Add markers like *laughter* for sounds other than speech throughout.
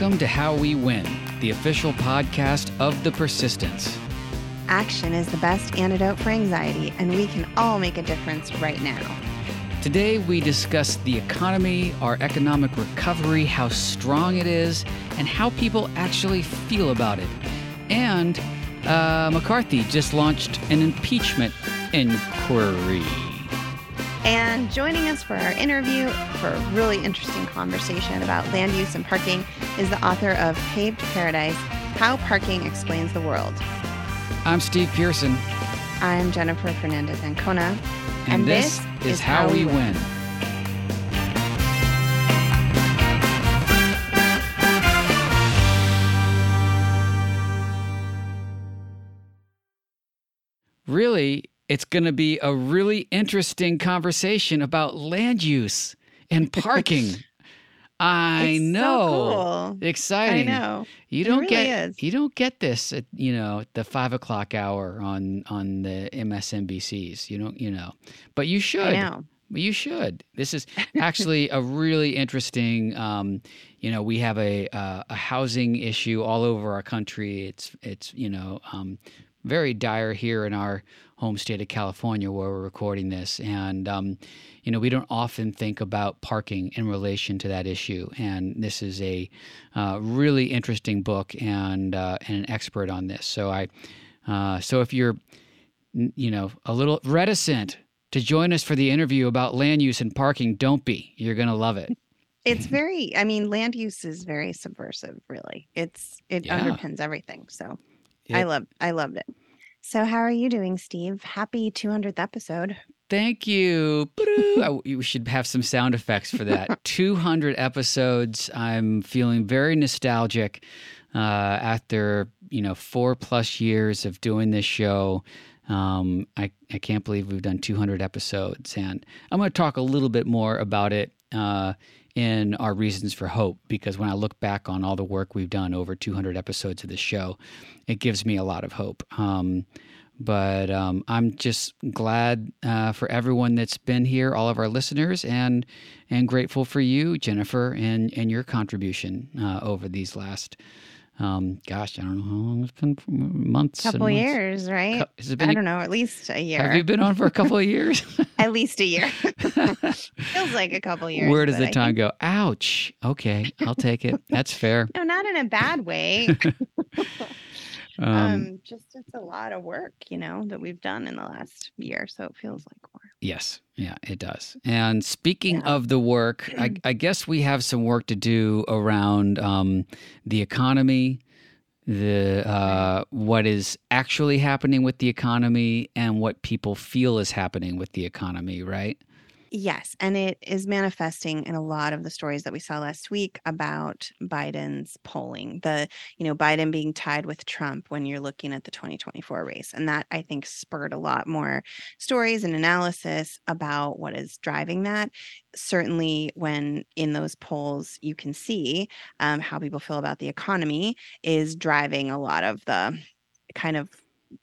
Welcome to How We Win, the official podcast of The Persistence. Action is the best antidote for anxiety, and we can all make a difference right now. Today, we discuss the economy, our economic recovery, how strong it is, and how people actually feel about it. And uh, McCarthy just launched an impeachment inquiry. And joining us for our interview for a really interesting conversation about land use and parking is the author of Paved Paradise How Parking Explains the World. I'm Steve Pearson. I'm Jennifer Fernandez Ancona. And, and this, this, is How, We win. Really, it's going to be a really interesting conversation about land use and *laughs* parking. I it's know. So cool. Exciting. I know. You don't really get is. you don't get this at you know the five o'clock hour on on the MSNBCs. You don't you know, but you should. I know. You should. This is *laughs* actually a really interesting. Um, you know, we have a uh, a housing issue all over our country. It's it's you know um, very dire here in our home state of California where we're recording this. And, um, you know, we don't often think about parking in relation to that issue. And this is a uh, really interesting book and, uh, and an expert on this. So I, uh, so if you're, you know, a little reticent to join us for the interview about land use and parking, don't be. You're going to love it. *laughs* It's very, I mean, land use is very subversive, really. It's, it yeah. underpins everything. So I love, I loved it. So, how are you doing, Steve? Happy 200th episode. Thank you. we should have some sound effects for that. *laughs* 200 episodes. I'm feeling very nostalgic uh, after you know four plus years of doing this show. Um, I I can't believe we've done 200 episodes, and I'm going to talk a little bit more about it uh, in our reasons for hope because when I look back on all the work we've done over 200 episodes of this show, it gives me a lot of hope. Um, but um, I'm just glad uh, for everyone that's been here, all of our listeners, and and grateful for you, Jennifer, and and your contribution uh, over these last um, gosh, I don't know how long it's been, months. Couple months. years, right? Has it been I don't know, at least a year. Have you been on for a couple of years? *laughs* at least a year. *laughs* Feels like a couple years. Where does the time think... go? Ouch. Okay, I'll take it. That's fair. *laughs* no, not in a bad way. um, um, just it's a lot of work, you know, that we've done in the last year, so it feels like. Yes, yeah, it does. And speaking yeah. of the work, I, *clears throat* I, guess we have some work to do around um, the economy, the uh, what is actually happening with the economy, and what people feel is happening with the economy, right? Yes, and it is manifesting in a lot of the stories that we saw last week about Biden's polling. The, you know, Biden being tied with Trump when you're looking at the 2024 race. And that I think spurred a lot more stories and analysis about what is driving that. Certainly, when in those polls, you can see um, how people feel about the economy is driving a lot of the kind of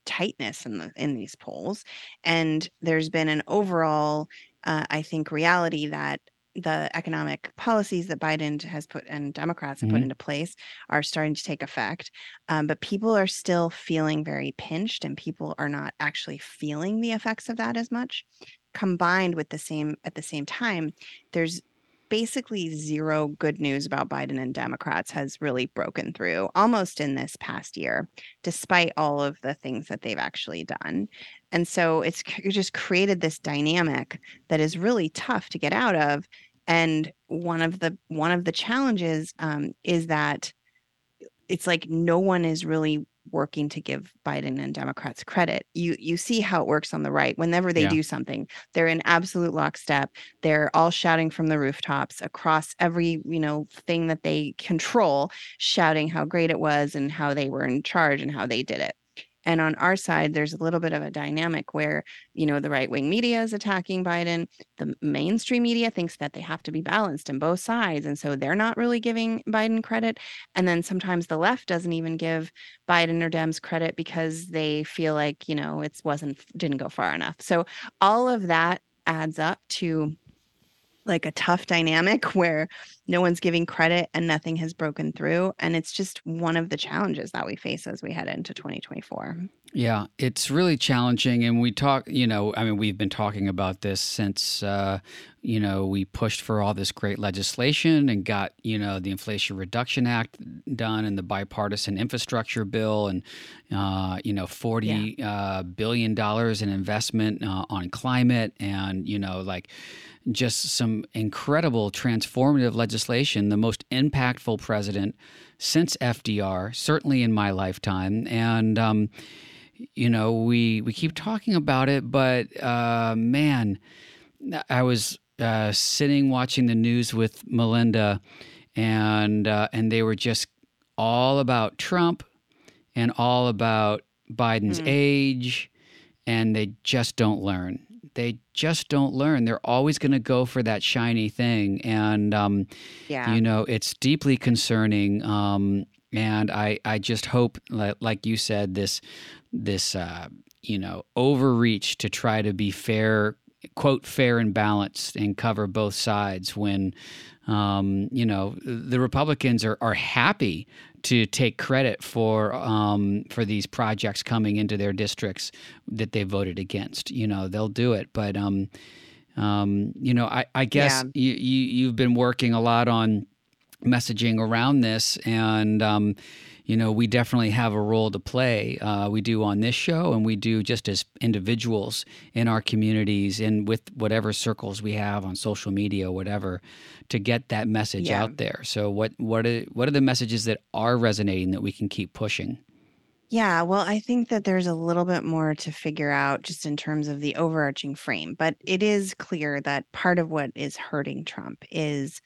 tightness in the in these polls and there's been an overall uh, I think, reality that the economic policies that Biden has put and Democrats have mm-hmm. put into place are starting to take effect. Um, but people are still feeling very pinched, and people are not actually feeling the effects of that as much. Combined with the same at the same time, there's basically zero good news about Biden and Democrats has really broken through almost in this past year, despite all of the things that they've actually done. And so it's just created this dynamic that is really tough to get out of. And one of the one of the challenges um, is that it's like no one is really working to give Biden and Democrats credit. You you see how it works on the right. Whenever they yeah. do something, they're in absolute lockstep. They're all shouting from the rooftops across every, you know, thing that they control, shouting how great it was and how they were in charge and how they did it. And on our side, there's a little bit of a dynamic where, you know, the right wing media is attacking Biden. The mainstream media thinks that they have to be balanced in both sides. And so they're not really giving Biden credit. And then sometimes the left doesn't even give Biden or Dems credit because they feel like, you know, it wasn't, didn't go far enough. So all of that adds up to like a tough dynamic *laughs* where no one's giving credit and nothing has broken through. And it's just one of the challenges that we face as we head into 2024. Yeah, it's really challenging. And we talk, you know, I mean, we've been talking about this since, uh, you know, we pushed for all this great legislation and got, you know, the Inflation Reduction Act done and the bipartisan infrastructure bill and, uh, you know, forty yeah. uh, billion dollars in investment uh, on climate and, you know, like just some incredible transformative legislation, the most impactful president since FDR, certainly in my lifetime. And, um, you know, we we keep talking about it, but uh, man, I was uh, sitting watching the news with Melinda, and uh, and they were just all about Trump and all about Biden's mm. age, and they just don't learn. They just don't learn. They're always going to go for that shiny thing, and um, yeah, you know, it's deeply concerning. Um, and I, I just hope, like you said, this this uh, you know overreach to try to be fair quote fair and balanced and cover both sides when um, you know the Republicans are, are happy to take credit for um, for these projects coming into their districts that they voted against. You know they'll do it, but um, um, you know I, I guess yeah. you, you you've been working a lot on messaging around this and um, you know, we definitely have a role to play. Uh, we do on this show, and we do just as individuals in our communities and with whatever circles we have on social media, whatever, to get that message yeah. out there. So, what what are what are the messages that are resonating that we can keep pushing? Yeah, well, I think that there's a little bit more to figure out just in terms of the overarching frame, but it is clear that part of what is hurting Trump is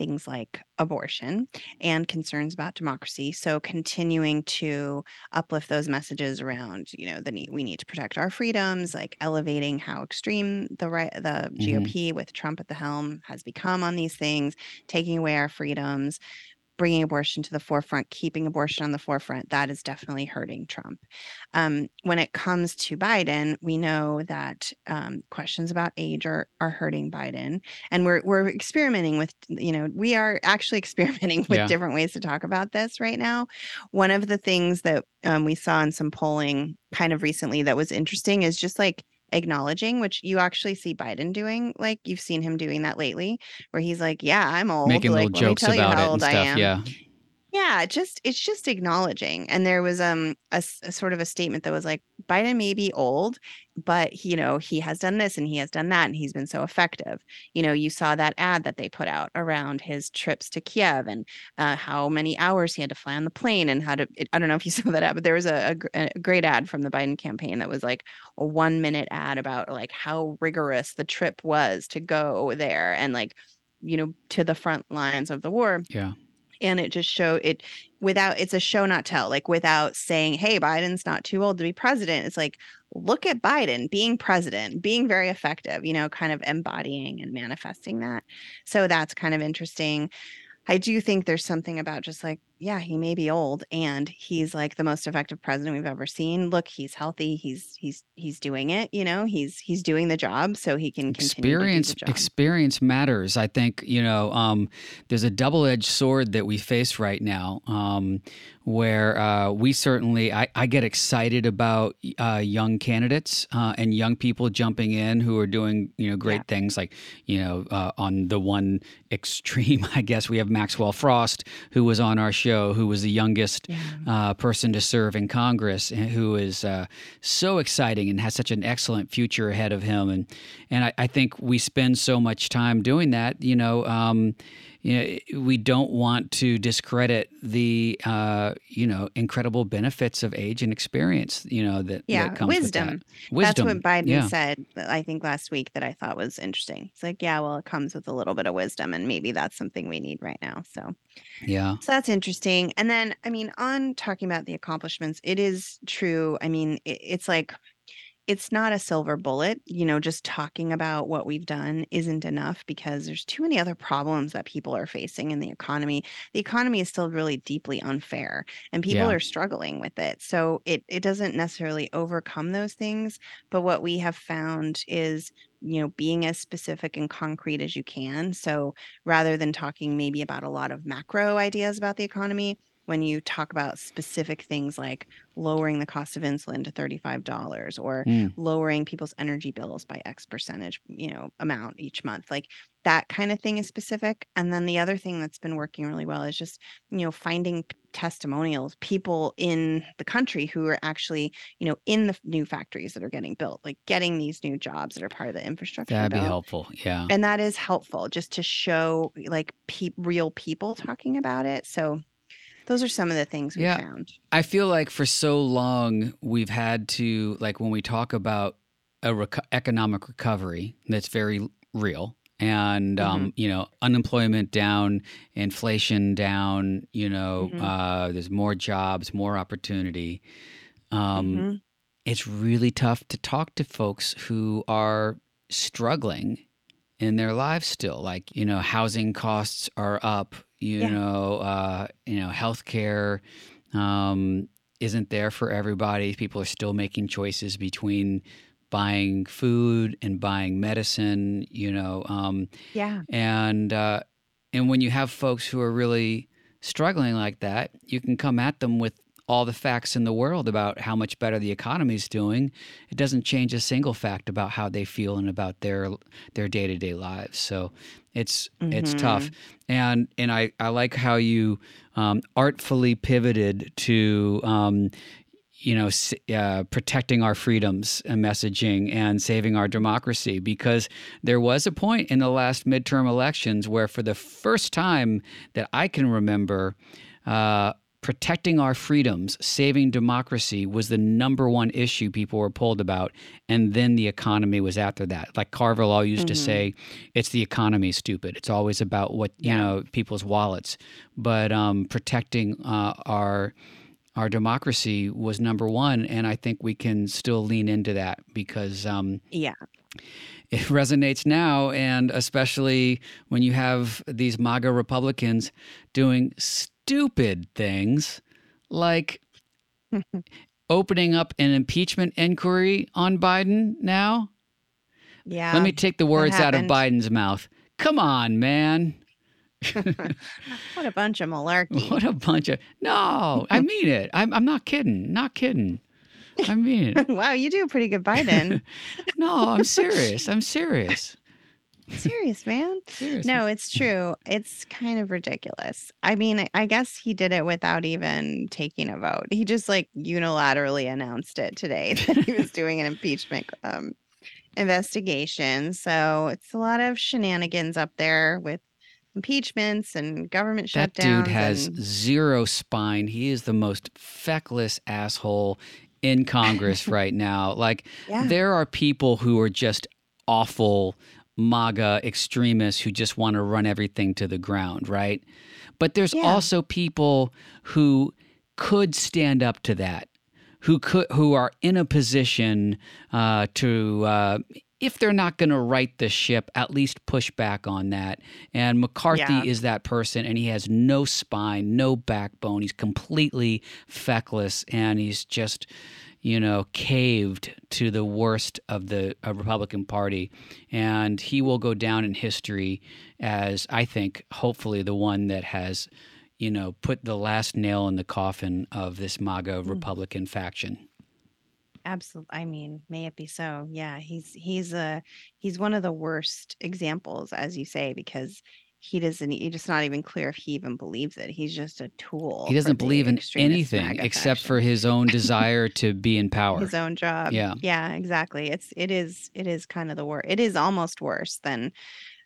things like abortion and concerns about democracy. So continuing to uplift those messages around, you know, the need we need to protect our freedoms, like elevating how extreme the right the mm-hmm. GOP with Trump at the helm has become on these things, taking away our freedoms, bringing abortion to the forefront, keeping abortion on the forefront, that is definitely hurting Trump. Um, when it comes to Biden, we know that um, questions about age are are hurting Biden, and we're we're experimenting with you know we are actually *laughs* experimenting with yeah. different ways to talk about this right now. One of the things that um, we saw in some polling kind of recently that was interesting is just like acknowledging, which you actually see Biden doing. Like you've seen him doing that lately, where he's like, "Yeah, I'm old." Making like, little jokes about it and stuff. Yeah. Yeah, just it's just acknowledging. And there was um a, a, sort of a statement that was like Biden may be old, but you know he has done this and he has done that and he's been so effective. You know, you saw that ad that they put out around his trips to Kiev and uh, how many hours he had to fly on the plane and how to. It, I don't know if you *laughs* saw that ad, but there was a, a, a great ad from the Biden campaign that was like a one minute ad about like how rigorous the trip was to go there and like you know to the front lines of the war. Yeah and it just show it without it's a show not tell like without saying hey biden's not too old to be president. It's like look at biden being president being very effective you know kind of embodying and manifesting that. So that's kind of interesting. I do think there's something about just like, yeah, he may be old and he's like the most effective president we've ever seen. Look, he's healthy. He's he's he's doing it, you know, he's he's doing the job so he can experience experience matters. I think, you know, um, there's a double-edged sword that we face right now. Um, where uh, we certainly I, I, get excited about uh, young candidates uh, and young people jumping in who are doing you know great yeah. things like you know uh, on the one *laughs* extreme I guess we have Maxwell Frost who was on our show who was the youngest yeah. Uh, person to serve in Congress and who is uh, so exciting and has such an excellent future ahead of him and and I, I think we spend so much time doing that you know. Um, you know, we don't want to discredit the uh, you know incredible benefits of age and experience. You know that yeah that wisdom. That. wisdom. That's what Biden yeah. said. I think last week that I thought was interesting. It's like yeah, well, it comes with a little bit of wisdom, and maybe that's something we need right now. So yeah, so that's interesting. And then I mean, on talking about the accomplishments, it is true. I mean, it, it's like it's not a silver bullet. You know, just talking about what we've done isn't enough because there's too many other problems that people are facing in the economy. The economy is still really deeply unfair and people Yeah. are struggling with it. So it it doesn't necessarily overcome those things, but what we have found is you know being as specific and concrete as you can so rather than talking maybe about a lot of macro ideas about the economy when you talk about specific things like lowering the cost of insulin to $35 or Mm. lowering people's energy bills by X percentage, you know, amount each month. Like that kind of thing is specific. And then the other thing that's been working really well is just, you know, finding testimonials, people in the country who are actually, you know, in the new factories that are getting built, like getting these new jobs that are part of the infrastructure That'd be helpful. Yeah. And that is helpful just to show like pe- real people talking about it. So those are some of the things we Yeah. found. I feel like for so long we've had to like when we talk about a reco- economic recovery that's very real and um, you know unemployment down inflation down you know Mhm. uh, there's more jobs more opportunity um, Mhm. it's really tough to talk to folks who are struggling in their lives still like you know housing costs are up you Yeah. know uh you know healthcare um isn't there for everybody people are still making choices between buying food and buying medicine you know um Yeah. and uh and when you have folks who are really struggling like that you can come at them with all the facts in the world about how much better the economy is doing it doesn't change a single fact about how they feel and about their their day-to-day lives. So it's it's tough. And and i i like how you um, artfully pivoted to um, you know, uh, protecting our freedoms and messaging and saving our democracy. Because there was a point in the last midterm elections where, for the first time that I can remember, uh, protecting our freedoms, saving democracy was the number one issue people were pulled about. And then the economy was after that. Like Carville all used to Mhm. say, it's the economy, stupid. It's always about what, you Yeah. know, people's wallets. But um, protecting uh, our our democracy was number one, and I think we can still lean into that because um, Yeah. it *laughs* resonates now, and especially when you have these MAGA Republicans doing stupid things like opening up an impeachment inquiry on Biden now. Yeah. Let me take the words out of. Biden's mouth. Come on, man. *laughs* what a bunch of malarkey. *laughs* What a bunch of no! I *laughs* mean it. I'm, I'm not kidding. Not kidding. I mean it. wow, you do a pretty good Biden. No, I'm serious. I'm serious. Serious, man. Serious. No, it's true. It's kind of ridiculous. I mean, I- guess he did it without even taking a vote. He just like unilaterally announced it today *laughs* that he was doing an impeachment um, investigation. So it's a lot of shenanigans up there with impeachments and government That shutdowns. dude has and- zero spine. He is the most feckless asshole in Congress *laughs* right now. Like yeah, there are people who are just awful MAGA extremists who just want to run everything to the ground, right? But there's Yeah. also people who could stand up to that, who could, who are in a position uh, to, uh, if they're not going to right the ship, at least push back on that. And McCarthy Yeah. is that person, and he has no spine, no backbone. He's completely feckless, and he's just you know, caved to the worst of the uh, Republican Party. And he will go down in history as, I think, hopefully the one that has, you know, put the last nail in the coffin of this MAGA Republican faction. absolutely. I mean, may it be so. Yeah, he's he's a he's one of the worst examples, as you say, because he doesn't. It's just not even clear if he even believes it. He's just a tool. He doesn't believe in anything except faction. for his own *laughs* desire to be in power. his own job. Yeah. Yeah, exactly. It's it is it is kind of the worst. It is almost worse than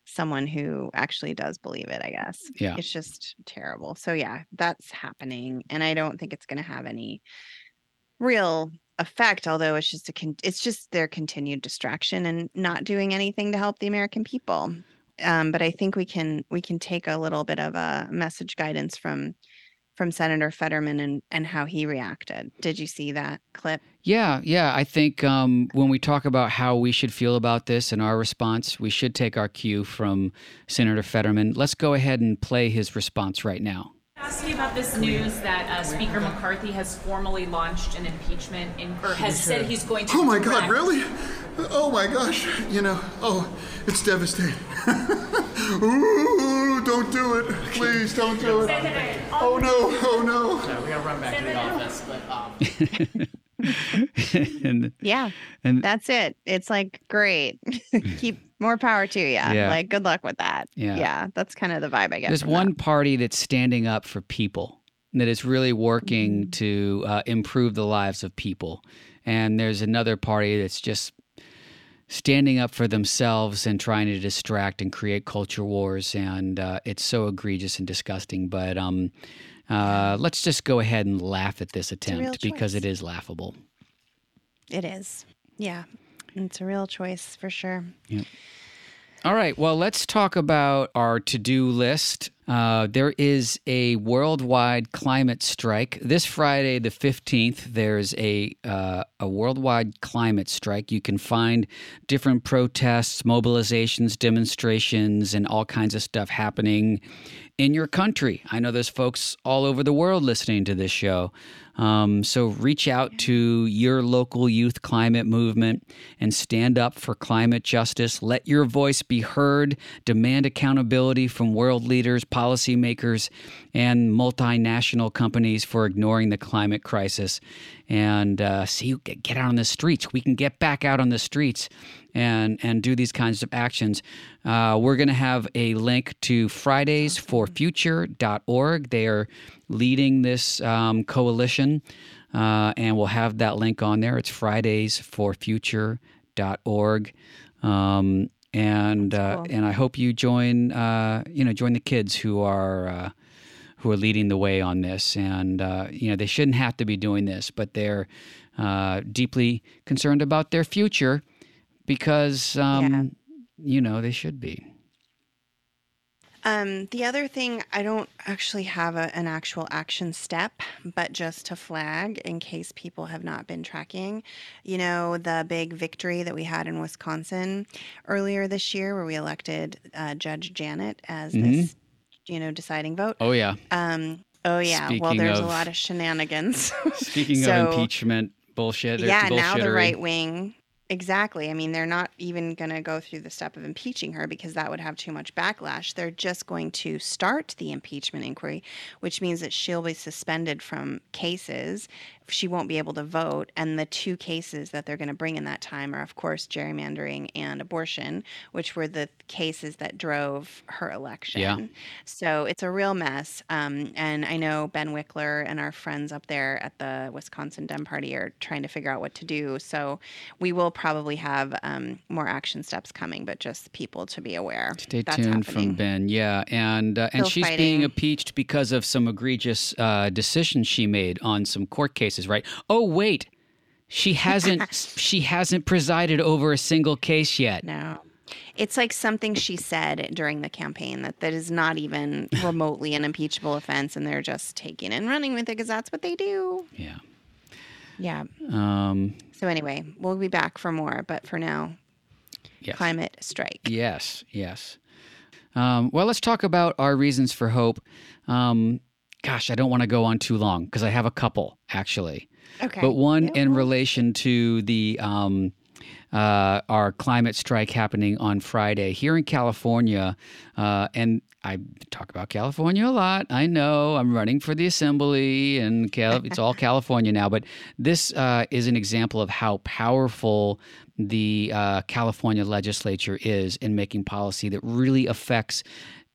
someone who actually does believe it, I guess. Yeah. It's just terrible. So yeah, that's happening and I don't think it's going to have any real effect although it's just a con- it's just their continued distraction and not doing anything to help the American people. Um, but I think we can we can take a little bit of a message guidance from from Senator Fetterman and, and how he reacted. Did you see that clip? Yeah, yeah. I think um, when we talk about how we should feel about this and our response, we should take our cue from Senator Fetterman. Let's go ahead and play his response right now. Ask you about this news that uh, Speaker McCarthy has formally launched an impeachment, in, or has said he's going to. Oh my God! Really? Oh my gosh! You know, oh, it's devastating. *laughs* Ooh, don't do it! Please, don't do it! Oh no! Oh no! we gotta run back to the office, but um, *laughs* and Yeah, and that's it. It's like, great. *laughs* Keep more power to you. Yeah. Like, good luck with that. Yeah. Yeah, that's kind of the vibe I get. there's one that. party that's standing up for people that is really working to uh, improve the lives of people and there's another party that's just standing up for themselves and trying to distract and create culture wars and uh, it's so egregious and disgusting but um, uh, let's just go ahead and laugh at this attempt because it is laughable It is. Yeah. It's a real choice for sure. Yeah. All right. Well, let's talk about our to do list. Uh, there is a worldwide climate strike this Friday, the fifteenth. There's a uh, a worldwide climate strike. You can find different protests, mobilizations, demonstrations, and all kinds of stuff happening in your country. I know there's folks all over the world listening to this show. Um, so reach out to your local youth climate movement and stand up for climate justice. Let your voice be heard. Demand accountability from world leaders, policymakers, and multinational companies for ignoring the climate crisis. And uh, see, you get out on the streets. We can get back out on the streets and and do these kinds of actions. Uh, we're going to have a link to FridaysForFuture.org. They are leading this um, coalition, uh, and we'll have that link on there. It's FridaysForFuture.org. Um, and uh, cool. and I hope you join uh, you know join the kids who are uh, who are leading the way on this. And uh, you know they shouldn't have to be doing this, but they're uh, deeply concerned about their future because um, you know they should be. Um, the other thing, I don't actually have a, an actual action step, but just to flag in case people have not been tracking, you know, the big victory that we had in Wisconsin earlier this year where we elected uh, Judge Janet as this, you know, deciding vote. Oh yeah. Um, oh, yeah. well, there's of- a lot of shenanigans. *laughs* Speaking So- of impeachment bullshit, yeah, now the right wing. Exactly. I mean, they're not even going to go through the step of impeaching her because that would have too much backlash. They're just going to start the impeachment inquiry, which means that she'll be suspended from cases. She won't be able to vote. And the two cases that they're going to bring in that time are, of course, gerrymandering and abortion, which were the cases that drove her election. Yeah. So it's a real mess. Um, and I know Ben Wickler and our friends up there at the Wisconsin Dem Party are trying to figure out what to do. So we will probably have um, more action steps coming, but just people to be aware. Stay That's tuned happening. from Ben. Yeah, and uh, and Still she's being impeached because of some egregious uh, decisions she made on some court cases. Right? Oh wait, she hasn't *laughs* she hasn't presided over a single case yet. No. It's like something she said during the campaign that, that is not even *laughs* remotely an impeachable offense, and they're just taking and running with it because that's what they do. Yeah. Yeah. Um. So, anyway, we'll be back for more, but for now, Yes. climate strike. Yes. Yes. Um, well, let's talk about our reasons for hope. Um, gosh, I don't want to go on too long because I have a couple actually. Okay. But one Yeah, in relation to the um, uh, our climate strike happening on Friday here in California, uh, and I talk about California a lot. I know I'm running for the assembly, and Cal- it's all *laughs* California now. But this uh, is an example of how powerful the uh, California legislature is in making policy that really affects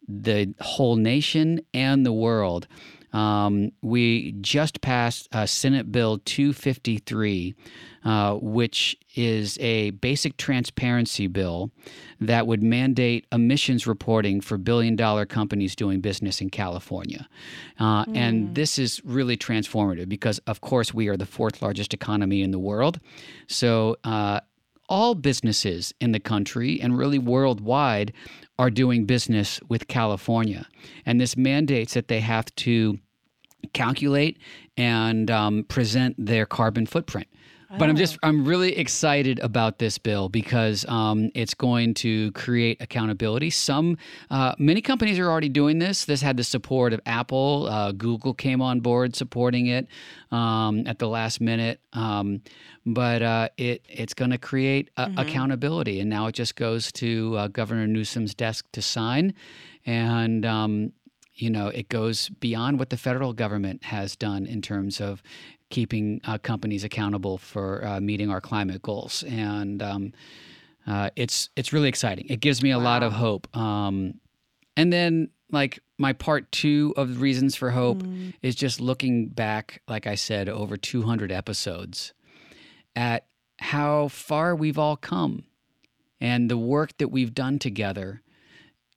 the whole nation and the world. Um, we just passed uh, Senate Bill 253, uh, which is a basic transparency bill that would mandate emissions reporting for billion dollar companies doing business in California. Uh, And this is really transformative because, of course, we are the fourth largest economy in the world. So, uh, all businesses in the country and really worldwide are doing business with California. And this mandates that they have to calculate and um, present their carbon footprint. But I'm just I'm really excited about this bill because um, it's going to create accountability. Some uh, many companies are already doing this. This had the support of Apple. Uh, Google came on board supporting it um, at the last minute. Um, but uh, it it's going to create a- accountability, and now it just goes to uh, Governor Newsom's desk to sign, and um, you know, it goes beyond what the federal government has done in terms of keeping uh, companies accountable for uh, meeting our climate goals, and um, uh, it's it's really exciting. It gives me a lot of hope. Um, and then, like my part two of the reasons for hope is just looking back, like I said, over 200 episodes, at how far we've all come, and the work that we've done together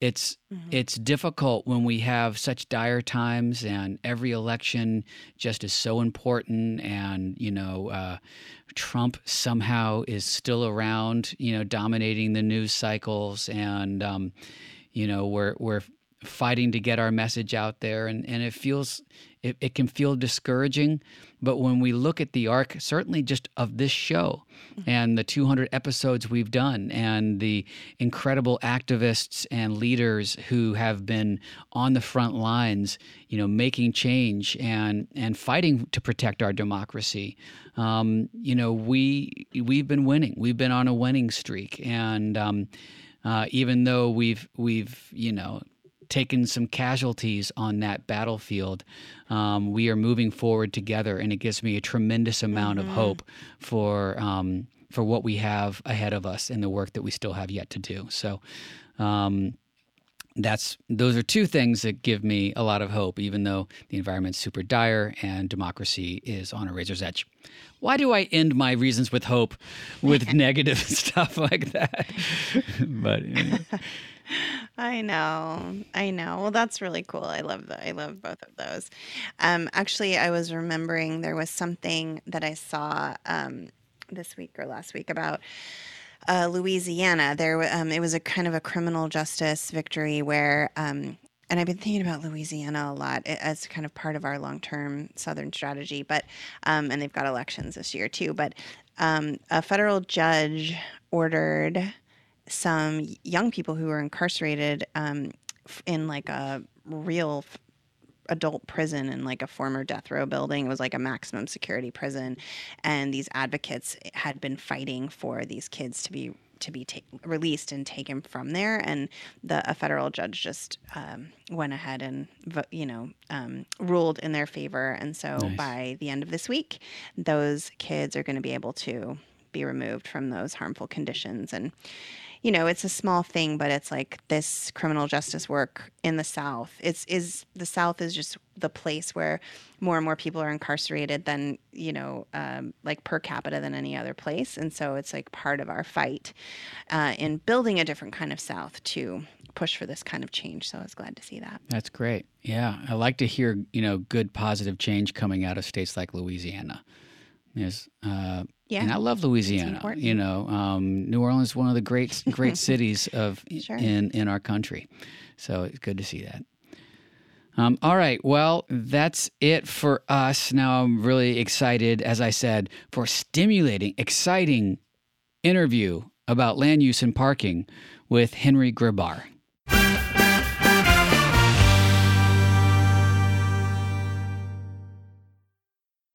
it's it's difficult when we have such dire times and every election just is so important and you know uh, Trump somehow is still around you know dominating the news cycles and um, you know we're we're fighting to get our message out there and, and it feels it, it can feel discouraging but when we look at the arc certainly just of this show and the 200 episodes we've done and the incredible activists and leaders who have been on the front lines you know making change and and fighting to protect our democracy um, you know we we've been winning. We've been on a winning streak and um, uh, even though we've we've you know taken some casualties on that battlefield. Um, we are moving forward together, and it gives me a tremendous amount of hope for um, for what we have ahead of us and the work that we still have yet to do. So. Um, that's those are two things that give me a lot of hope, even though the environment's super dire and democracy is on a razor's edge. Why do I end my reasons with hope with *laughs* negative *laughs* stuff like that? *laughs* but. I know. I know. Well, that's really cool. I love that. I love both of those. Um, actually, I was remembering there was something that I saw um, this week or last week about uh, Louisiana. There, um, it was a kind of a criminal justice victory where, um, and I've been thinking about Louisiana a lot as kind of part of our long-term Southern strategy. But, um, and they've got elections this year too. But um, a federal judge ordered some young people who were incarcerated um, in like a real f- adult prison in like a former death row building. It was like a maximum security prison, and these advocates had been fighting for these kids to be to be ta- released and taken from there. And the a federal judge just um, went ahead and you know um, ruled in their favor. And so Nice. by the end of this week, those kids are going to be able to be removed from those harmful conditions and you know it's a small thing but it's like this criminal justice work in the south. It's is the south is just the place where more and more people are incarcerated than you know um, like per capita than any other place. And so it's like part of our fight uh, in building a different kind of south to push for this kind of change. So i was glad to see that. That's great. Yeah, I like to hear you know good positive change coming out of states like Louisiana. Yes, uh, Yeah, and I love Louisiana. You know, um, New Orleans is one of the great *laughs* great cities of Sure. in in our country, so it's good to see that. Um, all right, well, that's it for us. Now I'm really excited, as I said, for stimulating, exciting interview about land use and parking with Henry Grabar.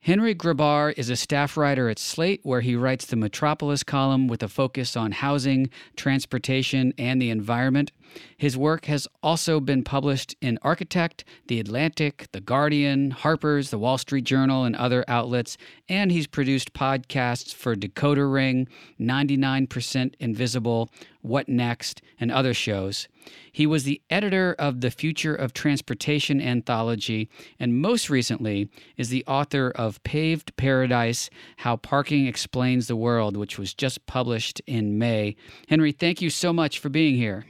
Henry Grabar is a staff writer at Slate, where he writes the Metropolis column with a focus on housing, transportation, and the environment. His work has also been published in Architect, The Atlantic, The Guardian, Harper's, The Wall Street Journal, and other outlets, and he's produced podcasts for Decoder Ring, 99% Invisible, What Next, and other shows. He was the editor of the Future of Transportation anthology, and most recently is the author of Paved Paradise How Parking Explains the World, which was just published in May. Henry, thank you so much for being here.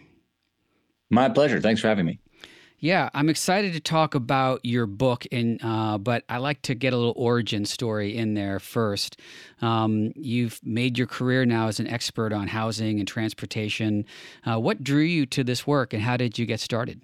My pleasure. Thanks for having me. Yeah, I'm excited to talk about your book, and uh, but I like to get a little origin story in there first. Um, you've made your career now as an expert on housing and transportation. Uh, what drew you to this work, and how did you get started?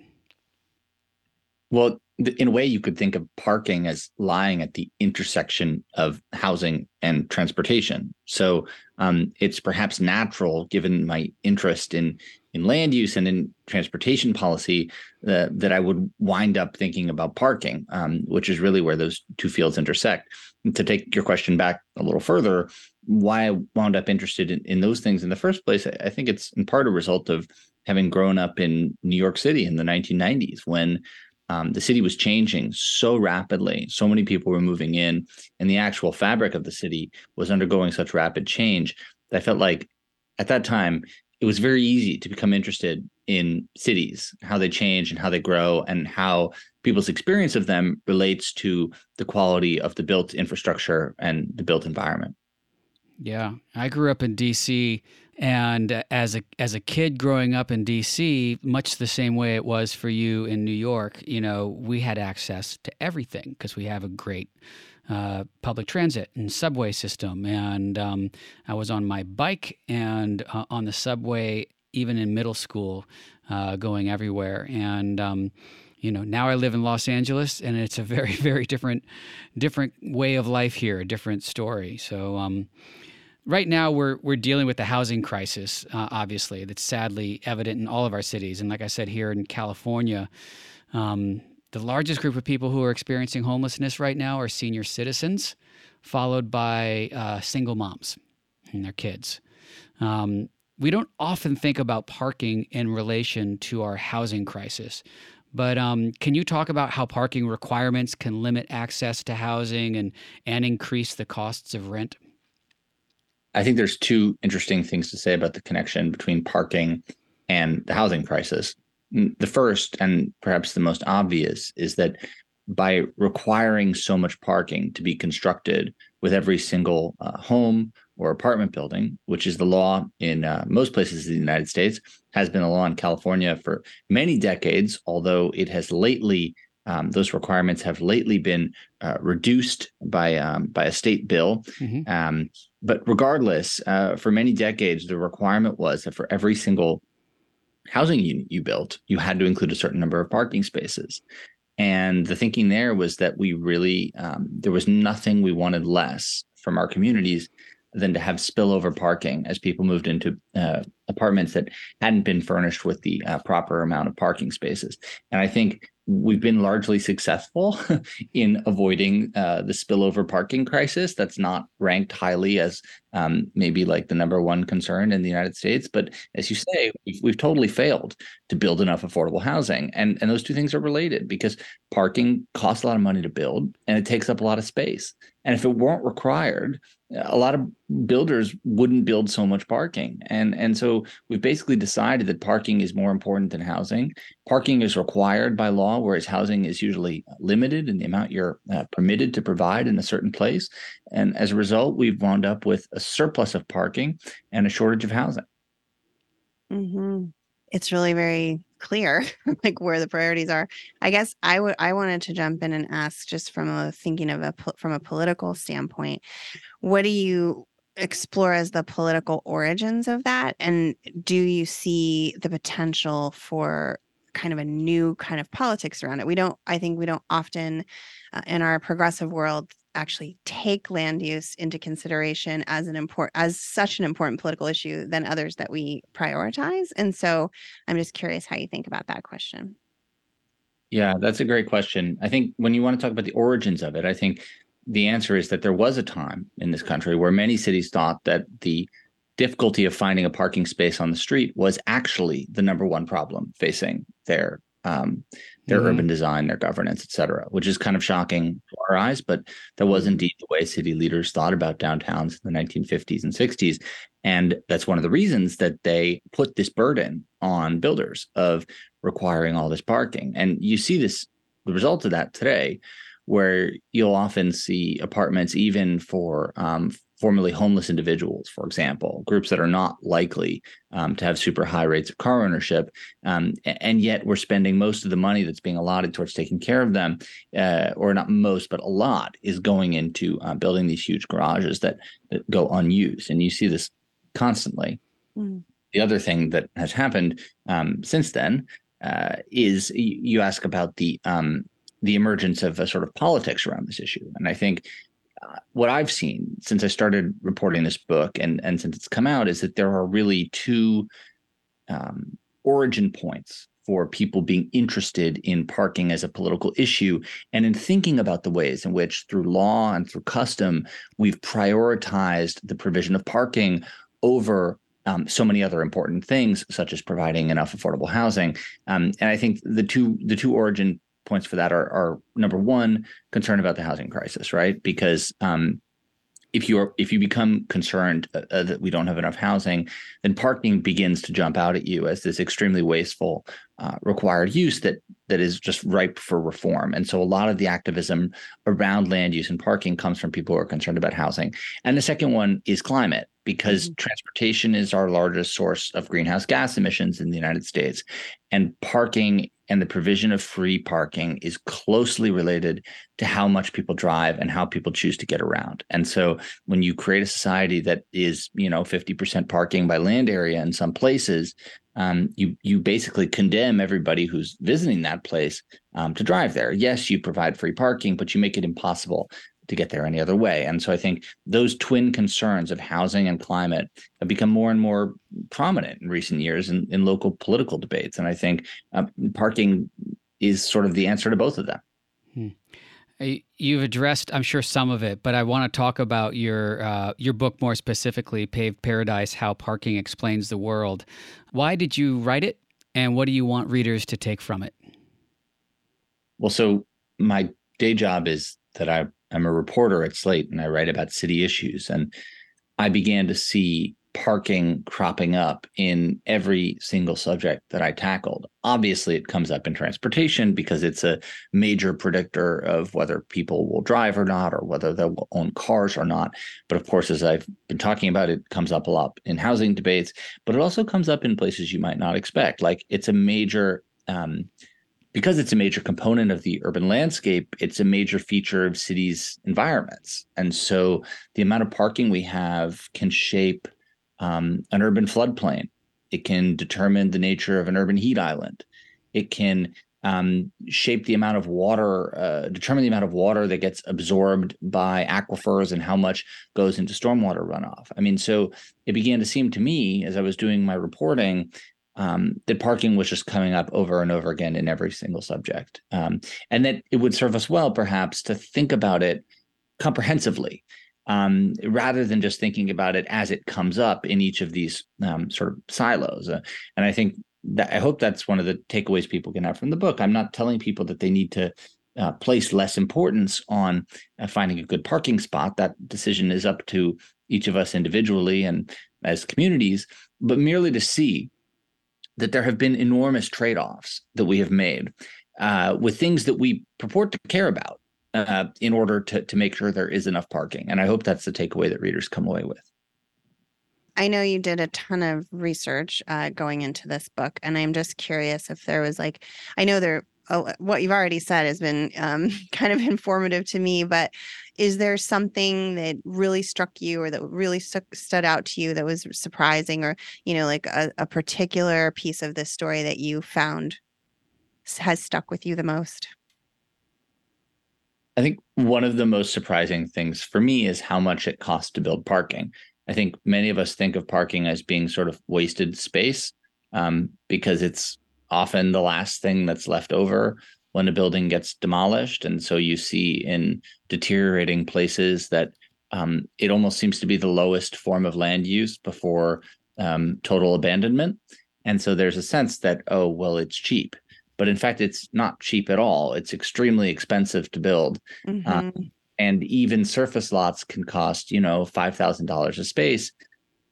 Well, in a way, you could think of parking as lying at the intersection of housing and transportation. So um, it's perhaps natural, given my interest in in land use and in transportation policy, uh, that I would wind up thinking about parking, um, which is really where those two fields intersect. To take your question back a little further, why I wound up interested in, in those things in the first place, I think it's in part a result of having grown up in New York City in the 1990s when um, the city was changing so rapidly. So many people were moving in, and the actual fabric of the city was undergoing such rapid change that I felt like at that time it was very easy to become interested in cities, how they change and how they grow, and how people's experience of them relates to the quality of the built infrastructure and the built environment. Yeah, I grew up in DC and as a as a kid growing up in DC, much the same way it was for you in New York, you know, we had access to everything because we have a great uh, public transit and subway system. And um, I was on my bike and uh, on the subway, even in middle school, uh, going everywhere. And um, you know, now I live in Los Angeles, and it's a very, *laughs* very different, different way of life here, a different story. So. Um, right now we're we're dealing with the housing crisis, uh, obviously that's sadly evident in all of our cities, and like I said, here in California, um, the largest group of people who are experiencing homelessness right now are senior citizens, followed by uh, single moms and their kids. Um, we don't often think about parking in relation to our housing crisis. But um, can you talk about how parking requirements can limit access to housing and, and increase the costs of rent? I think there's two interesting things to say about the connection between parking and the housing crisis. The first, and perhaps the most obvious, is that by requiring so much parking to be constructed with every single uh, home or apartment building, which is the law in uh, most places in the United States, has been a law in California for many decades, although it has lately um, those requirements have lately been uh, reduced by um, by a state bill. Mm-hmm. Um, but regardless, uh, for many decades, the requirement was that for every single housing unit you built, you had to include a certain number of parking spaces. And the thinking there was that we really um, there was nothing we wanted less from our communities than to have spillover parking as people moved into uh, apartments that hadn't been furnished with the uh, proper amount of parking spaces. And I think we've been largely successful *laughs* in avoiding uh, the spillover parking crisis. That's not ranked highly as um, maybe like the number one concern in the United States. But as you say, we've, we've totally failed to build enough affordable housing. And, and those two things are related because parking costs a lot of money to build and it takes up a lot of space. And if it weren't required, a lot of builders wouldn't build so much parking. And and so we've basically decided that parking is more important than housing. Parking is required by law whereas housing is usually limited in the amount you're uh, permitted to provide in a certain place. And as a result we've wound up with a surplus of parking and a shortage of housing. Mm-hmm. it's really very clear *laughs* like where the priorities are. I guess i would i wanted to jump in and ask just from a thinking of a from a political standpoint what do you explore as the political origins of that? And do you see the potential for kind of a new kind of politics around it? We don't i think we don't often uh, in our progressive world actually take land use into consideration as an important as such an important political issue than others that we prioritize and so i'm just curious how you think about that question. Yeah that's a great question. I think when you want to talk about the origins of it i think the answer is that there was a time in this country where many cities thought that the difficulty of finding a parking space on the street was actually the number one problem facing their um, their mm-hmm. urban design, their governance, et cetera, which is kind of shocking to our eyes. But that was indeed the way city leaders thought about downtowns in the 1950s and 60s. And that's one of the reasons that they put this burden on builders of requiring all this parking. And you see this, the result of that today, where you'll often see apartments even for um, formerly homeless individuals, for example, groups that are not likely um, to have super high rates of car ownership. Um, and yet we're spending most of the money that's being allotted towards taking care of them, uh, or not most, but a lot is going into uh, building these huge garages that, that, go unused. And you see this constantly. Mm. The other thing that has happened um, since then uh, is you ask about the um, the emergence of a sort of politics around this issue. And I think what I've seen since I started reporting this book and and since it's come out is that there are really two um, origin points for people being interested in parking as a political issue and in thinking about the ways in which through law and through custom we've prioritized the provision of parking over um, so many other important things such as providing enough affordable housing. Um, and i think the two the two origin points for that are, are number one concern about the housing crisis right because um, if you're if you become concerned uh, uh, that we don't have enough housing, then parking begins to jump out at you as this extremely wasteful uh, required use that that is just ripe for reform. And so a lot of the activism around land use and parking comes from people who are concerned about housing. And the second one is climate because mm-hmm. transportation is our largest source of greenhouse gas emissions in the United States and parking and the provision of free parking is closely related to how much people drive and how people choose to get around. And so when you create a society that is, you know, 50% parking by land area in some places, um, you you basically condemn everybody who's visiting that place um, to drive there. Yes, you provide free parking, but you make it impossible to get there any other way. And so I think those twin concerns of housing and climate have become more and more prominent in recent years in, in local political debates. And I think uh, parking is sort of the answer to both of them. Hmm. You've addressed, I'm sure, some of it, but I want to talk about your uh, your book more specifically, "Paved Paradise: How Parking Explains the World." Why did you write it, and what do you want readers to take from it? Well, so my day job is that I I'm a reporter at Slate and I write about city issues. And I began to see parking cropping up in every single subject that I tackled. Obviously, it comes up in transportation because it's a major predictor of whether people will drive or not, or whether they'll own cars or not. But of course, as I've been talking about, it comes up a lot in housing debates, but it also comes up in places you might not expect. Like it's a major um, because it's a major component of the urban landscape, it's a major feature of cities' environments. And so the amount of parking we have can shape um, an urban floodplain. It can determine the nature of an urban heat island. It can um, shape the amount of water, uh, determine the amount of water that gets absorbed by aquifers and how much goes into stormwater runoff. I mean, so it began to seem to me as I was doing my reporting um, that parking was just coming up over and over again in every single subject. Um, and that it would serve us well, perhaps, to think about it comprehensively um, rather than just thinking about it as it comes up in each of these um, sort of silos. Uh, and I think that I hope that's one of the takeaways people can have from the book. I'm not telling people that they need to uh, place less importance on uh, finding a good parking spot. That decision is up to each of us individually and as communities, but merely to see that there have been enormous trade offs that we have made uh, with things that we purport to care about uh, in order to, to make sure there is enough parking. And I hope that's the takeaway that readers come away with. I know you did a ton of research uh, going into this book, and I'm just curious if there was like, I know there, oh, what you've already said has been um, *laughs* kind of informative to me, but is there something that really struck you or that really stu- stood out to you that was surprising or you know like a, a particular piece of this story that you found has stuck with you the most? I think one of the most surprising things for me is how much it costs to build parking. I think many of us think of parking as being sort of wasted space um, because it's often the last thing that's left over when a building gets demolished. And so you see in deteriorating places that um, it almost seems to be the lowest form of land use before um, total abandonment. And so there's a sense that, oh, well, it's cheap. But in fact, it's not cheap at all. It's extremely expensive to build. Mm-hmm. Um, and even surface lots can cost, you know, $5,000 a space.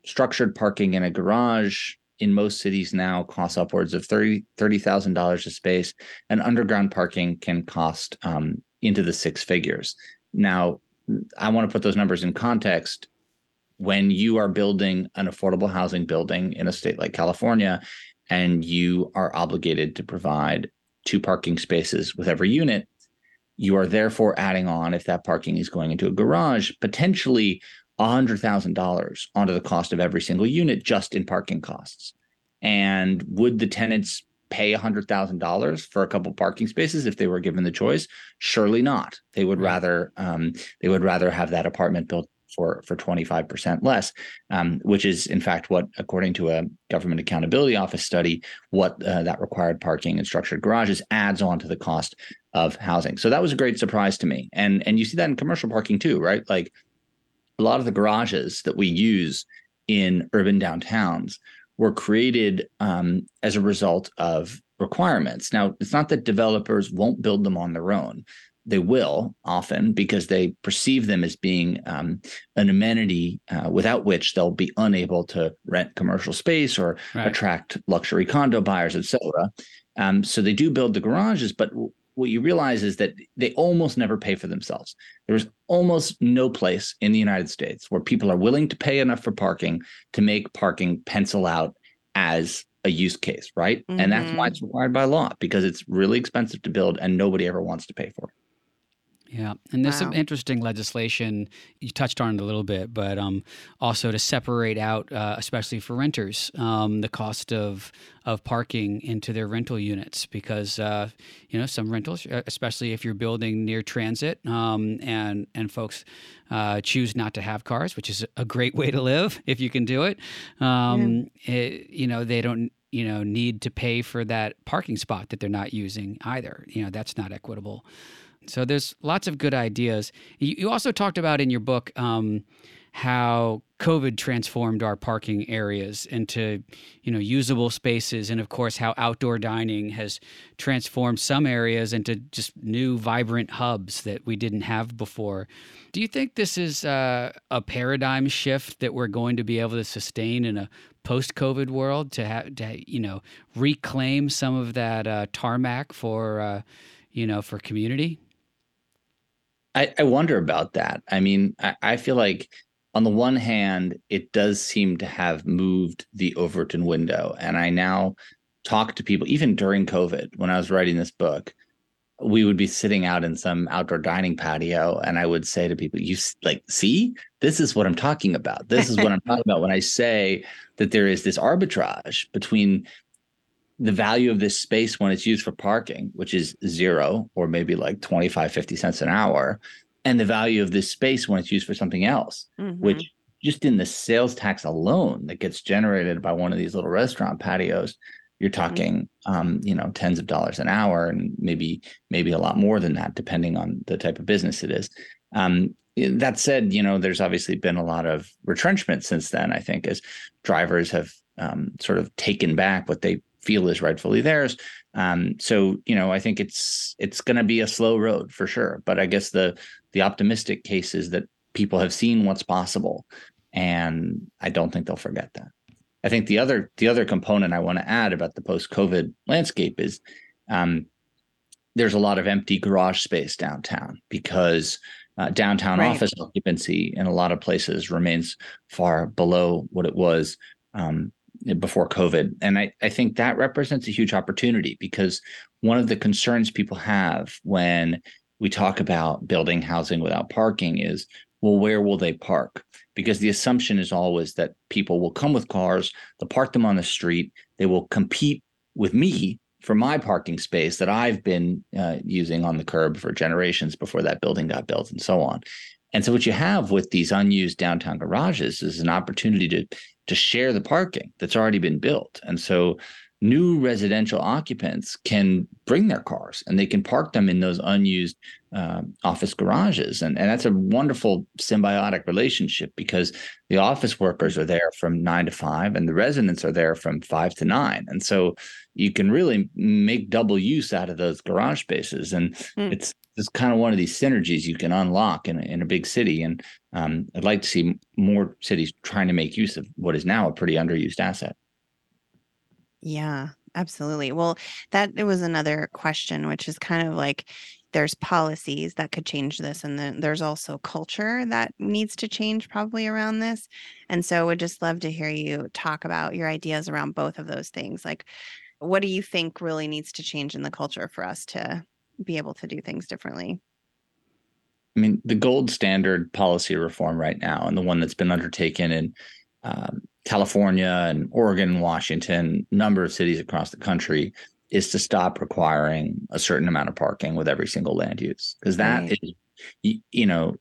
Structured parking in a garage in most cities now costs upwards of $30,000 $30, a space, and underground parking can cost um, into the six figures. Now, I want to put those numbers in context. When you are building an affordable housing building in a state like California, and you are obligated to provide two parking spaces with every unit, you are therefore adding on, if that parking is going into a garage, potentially $100,000 onto the cost of every single unit just in parking costs. And would the tenants pay $100,000 for a couple parking spaces if they were given the choice? Surely not. They would rather um, they would rather have that apartment built for for 25% less, um, which is in fact what, according to a government accountability office study, what uh, that required parking and structured garages adds on to the cost of housing. So that was a great surprise to me, and and you see that in commercial parking too, right? Like a lot of the garages that we use in urban downtowns were created um, as a result of requirements. Now, it's not that developers won't build them on their own. They will often because they perceive them as being um, an amenity uh, without which they'll be unable to rent commercial space or right. attract luxury condo buyers, et cetera. Um, so they do build the garages, but what you realize is that they almost never pay for themselves. There's almost no place in the United States where people are willing to pay enough for parking to make parking pencil out as a use case, right? Mm-hmm. And that's why it's mm-hmm. required by law because it's really expensive to build and nobody ever wants to pay for it. Yeah, and there's wow. some interesting legislation. You touched on it a little bit, but um, also to separate out, uh, especially for renters, um, the cost of of parking into their rental units, because uh, you know some rentals, especially if you're building near transit, um, and and folks uh, choose not to have cars, which is a great *laughs* way to live if you can do it. Um, yeah. it you know, they don't you know need to pay for that parking spot that they're not using either. You know, that's not equitable. So there's lots of good ideas. You, you also talked about in your book um, how COVID transformed our parking areas into, you know, usable spaces, and of course how outdoor dining has transformed some areas into just new, vibrant hubs that we didn't have before. Do you think this is uh, a paradigm shift that we're going to be able to sustain in a post-COVID world to have, to, you know, reclaim some of that uh, tarmac for, uh, you know, for community? I, I wonder about that. I mean, I, I feel like on the one hand, it does seem to have moved the Overton window. And I now talk to people, even during COVID, when I was writing this book, we would be sitting out in some outdoor dining patio. And I would say to people, you like, see, this is what I'm talking about. This is what I'm *laughs* talking about when I say that there is this arbitrage between the value of this space when it's used for parking, which is zero or maybe like 25, 50 cents an hour, and the value of this space when it's used for something else, mm-hmm. which just in the sales tax alone that gets generated by one of these little restaurant patios, you're mm-hmm. talking, mm-hmm. um, you know, tens of dollars an hour and maybe maybe a lot more than that, depending on the type of business it is. Um, that said, you know, there's obviously been a lot of retrenchment since then. I think as drivers have um, sort of taken back what they feel is rightfully theirs. Um, so you know, I think it's it's going to be a slow road for sure. But I guess the the optimistic case is that people have seen what's possible, and I don't think they'll forget that. I think the other the other component I want to add about the post COVID landscape is um, there's a lot of empty garage space downtown because uh, downtown right. office occupancy in a lot of places remains far below what it was um, before COVID. And I, I think that represents a huge opportunity because one of the concerns people have when we talk about building housing without parking is well, where will they park? Because the assumption is always that people will come with cars, they'll park them on the street, they will compete with me for my parking space that I've been uh, using on the curb for generations before that building got built and so on. And so what you have with these unused downtown garages is an opportunity to to share the parking that's already been built. And so new residential occupants can bring their cars and they can park them in those unused uh, office garages. And, and that's a wonderful symbiotic relationship because the office workers are there from nine to five and the residents are there from five to nine. And so you can really make double use out of those garage spaces. And mm. it's it's kind of one of these synergies you can unlock in a, in a big city. And um, I'd like to see more cities trying to make use of what is now a pretty underused asset. Yeah, absolutely. Well, that it was another question, which is kind of like there's policies that could change this, and then there's also culture that needs to change probably around this. And so, would just love to hear you talk about your ideas around both of those things. Like, what do you think really needs to change in the culture for us to be able to do things differently? I mean, the gold standard policy reform right now, and the one that's been undertaken in um, California and Oregon, Washington, number of cities across the country, is to stop requiring a certain amount of parking with every single land use because that Right. is you, you know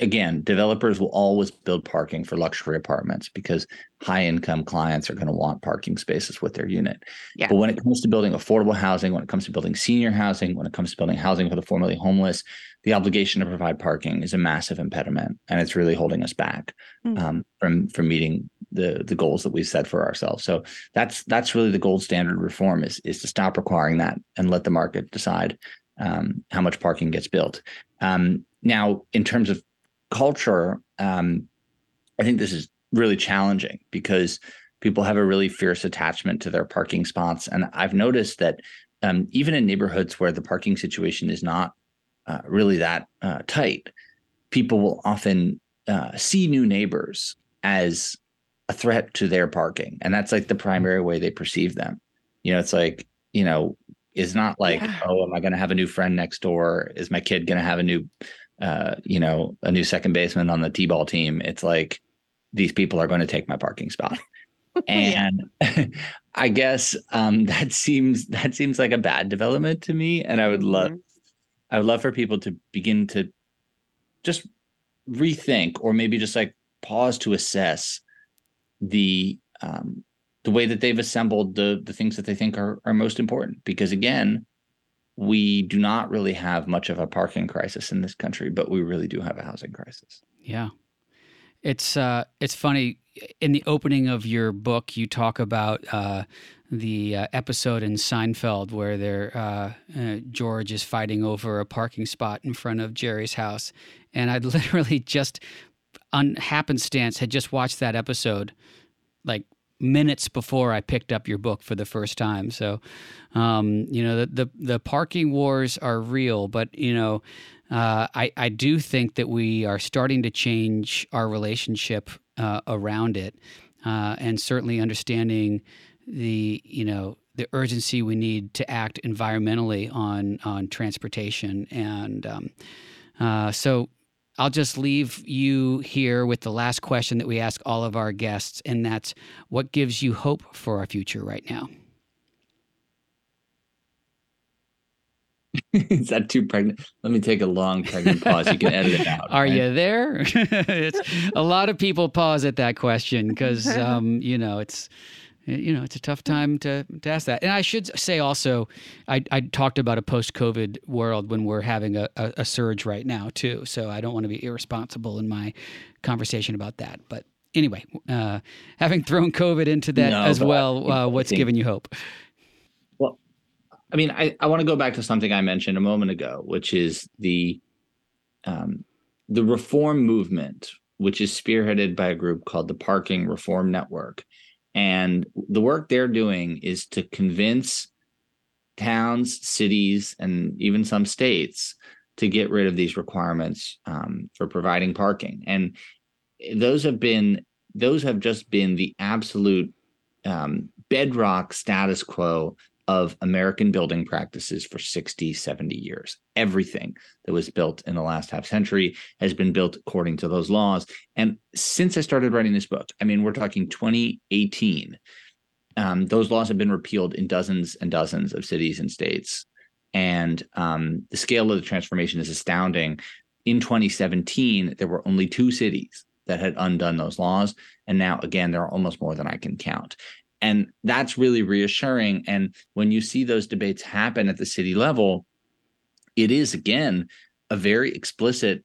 again developers will always build parking for luxury apartments because high income clients are going to want parking spaces with their unit Yeah. but when it comes to building affordable housing when it comes to building senior housing when it comes to building housing for the formerly homeless the obligation to provide parking is a massive impediment and it's really holding us back Mm. um, from from meeting the the goals that we've set for ourselves so that's that's really the gold standard reform is is to stop requiring that and let the market decide um, how much parking gets built. Um, now, in terms of culture, um, I think this is really challenging because people have a really fierce attachment to their parking spots, and I've noticed that um, even in neighborhoods where the parking situation is not uh, really that uh, tight, people will often uh, see new neighbors as a threat to their parking, and that's like the primary way they perceive them. You know, it's like you know, it's not like, Yeah. oh, am I going to have a new friend next door? Is my kid going to have a new, uh, you know, a new second baseman on the t-ball team? It's like these people are going to take my parking spot, *laughs* and *laughs* I guess um, that seems that seems like a bad development to me. And I would love, Mhm. I would love for people to begin to just rethink, or maybe just like pause to assess the um, the way that they've assembled the the things that they think are are most important. Because again, we do not really have much of a parking crisis in this country, but we really do have a housing crisis. Yeah. It's uh it's funny in the opening of your book you talk about uh the uh, episode in Seinfeld where they're, uh, uh, George is fighting over a parking spot in front of Jerry's house, and I *laughs* literally just on happenstance had just watched that episode, like minutes before I picked up your book for the first time. So, um, you know, the, the the parking wars are real, but you know, uh, I I do think that we are starting to change our relationship uh, around it, uh, and certainly understanding the you know the urgency we need to act environmentally on on transportation and um, uh, so I'll just leave you here with the last question that we ask all of our guests, and that's what gives you hope for our future right now? *laughs* Is that too pregnant? Let me take a long pregnant pause. You can edit it out. *laughs* Are right? you there? *laughs* it's, a lot of people pause at that question because, um, you know, it's you know it's a tough time to, to ask that. And i should say also i, I talked about a post-covid world when we're having a, a, a surge right now too. So i don't want to be irresponsible in my conversation about that. But anyway uh, having thrown covid into that No, as but I well uh, what's think- giving you hope? Well, I mean, I, I want to go back to something I mentioned a moment ago, which is the um, the reform movement, which is spearheaded by a group called the Parking Reform Network. And the work they're doing is to convince towns, cities, and even some states to get rid of these requirements um, for providing parking. And those have been those have just been the absolute um, bedrock status quo of American building practices for 60, 70 years. Everything that was built in the last half century has been built according to those laws. And since I started writing this book, I mean, we're talking 2018, um, those laws have been repealed in dozens and dozens of cities and states. And um, the scale of the transformation is astounding. In 2017, there were only two cities that had undone those laws. And now, again, there are almost more than I can count. And that's really reassuring. And when you see those debates happen at the city level, it is, again, a very explicit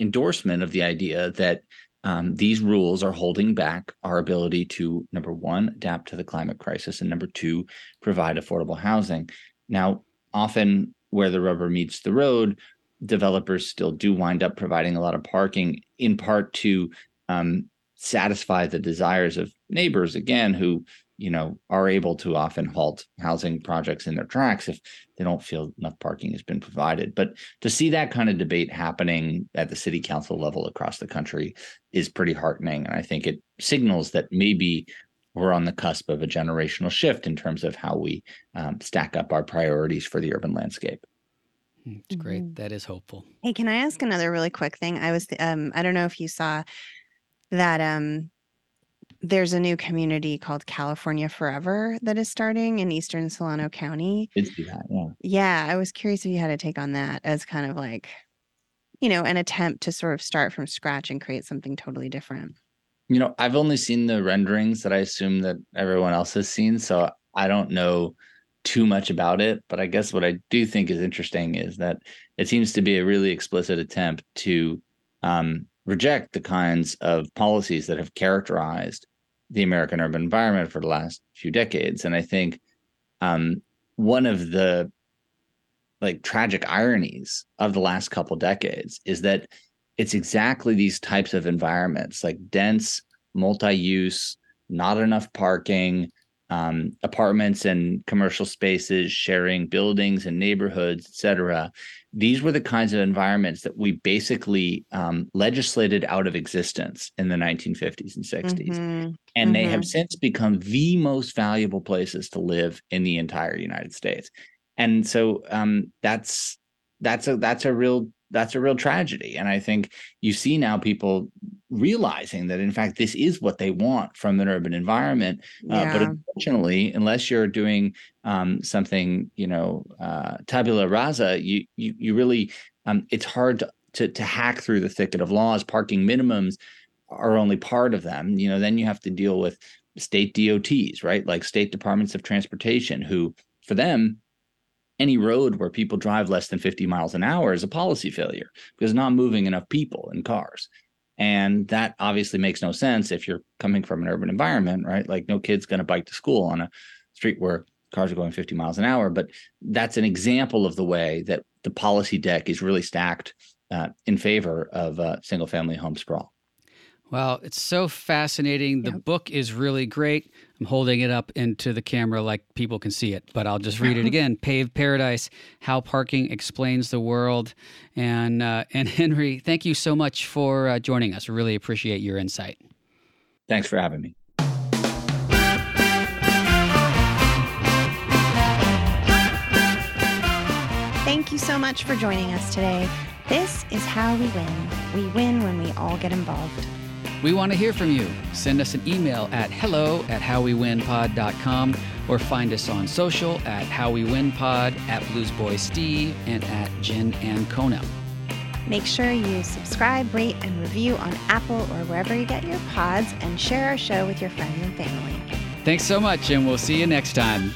endorsement of the idea that um, these rules are holding back our ability to, number one, adapt to the climate crisis, and number two, provide affordable housing. Now, often where the rubber meets the road, developers still do wind up providing a lot of parking, in part to um, satisfy the desires of neighbors, again, who you know are able to often halt housing projects in their tracks if they don't feel enough parking has been provided. But to see that kind of debate happening at the city council level across the country is pretty heartening and i think it signals that maybe we're on the cusp of a generational shift in terms of how we um, stack up our priorities for the urban landscape. It's great. That is hopeful. Hey, can I ask another really quick thing? I was um I don't know if you saw that um there's a new community called California Forever that is starting in eastern Solano County. Did see that, yeah. Yeah, I was curious if you had a take on that as kind of like, you know, an attempt to sort of start from scratch and create something totally different. You know, I've only seen the renderings that I assume that everyone else has seen, so I don't know too much about it. But I guess what I do think is interesting is that it seems to be a really explicit attempt to um, reject the kinds of policies that have characterized the American urban environment for the last few decades. And I think um, one of the like tragic ironies of the last couple decades is that it's exactly these types of environments, like dense, multi-use, not enough parking, um, apartments and commercial spaces, sharing buildings and neighborhoods, et cetera, these were the kinds of environments that we basically um, legislated out of existence in the 1950s and 60s. Mm-hmm. And mm-hmm. they have mm-hmm. since become the most valuable places to live in the entire United States. And so um, that's that's a that's a real that's a real tragedy. And I think you see now people realizing that in fact this is what they want from an urban environment uh, yeah. but unfortunately unless you're doing um, something you know uh, tabula rasa you you, you really um, it's hard to, to, to hack through the thicket of laws parking minimums are only part of them you know then you have to deal with state DOTs right like state departments of transportation who for them any road where people drive less than 50 miles an hour is a policy failure because not moving enough people in cars and that obviously makes no sense if you're coming from an urban environment, right? Like no kid's going to bike to school on a street where cars are going 50 miles an hour. But that's an example of the way that the policy deck is really stacked uh, in favor of uh, single family home sprawl. Well, it's so fascinating. The book is really great. I'm holding it up into the camera like people can see it, but I'll just read it *laughs* again. Paved Paradise: How Parking Explains the World. And uh, and *laughs* Henry, thank you so much for uh, joining us. Really appreciate your insight. Thanks for having me. Thank you so much for joining us today. This is how we win. We win when we all get involved. We want to hear from you. Send us an email at hello at howwewinpod.com or find us on social at howwewinpod, at bluesboysteve, and at jenancona. Make sure you subscribe, rate, and review on Apple or wherever you get your pods and share our show with your friends and family. Thanks so much, and we'll see you next time.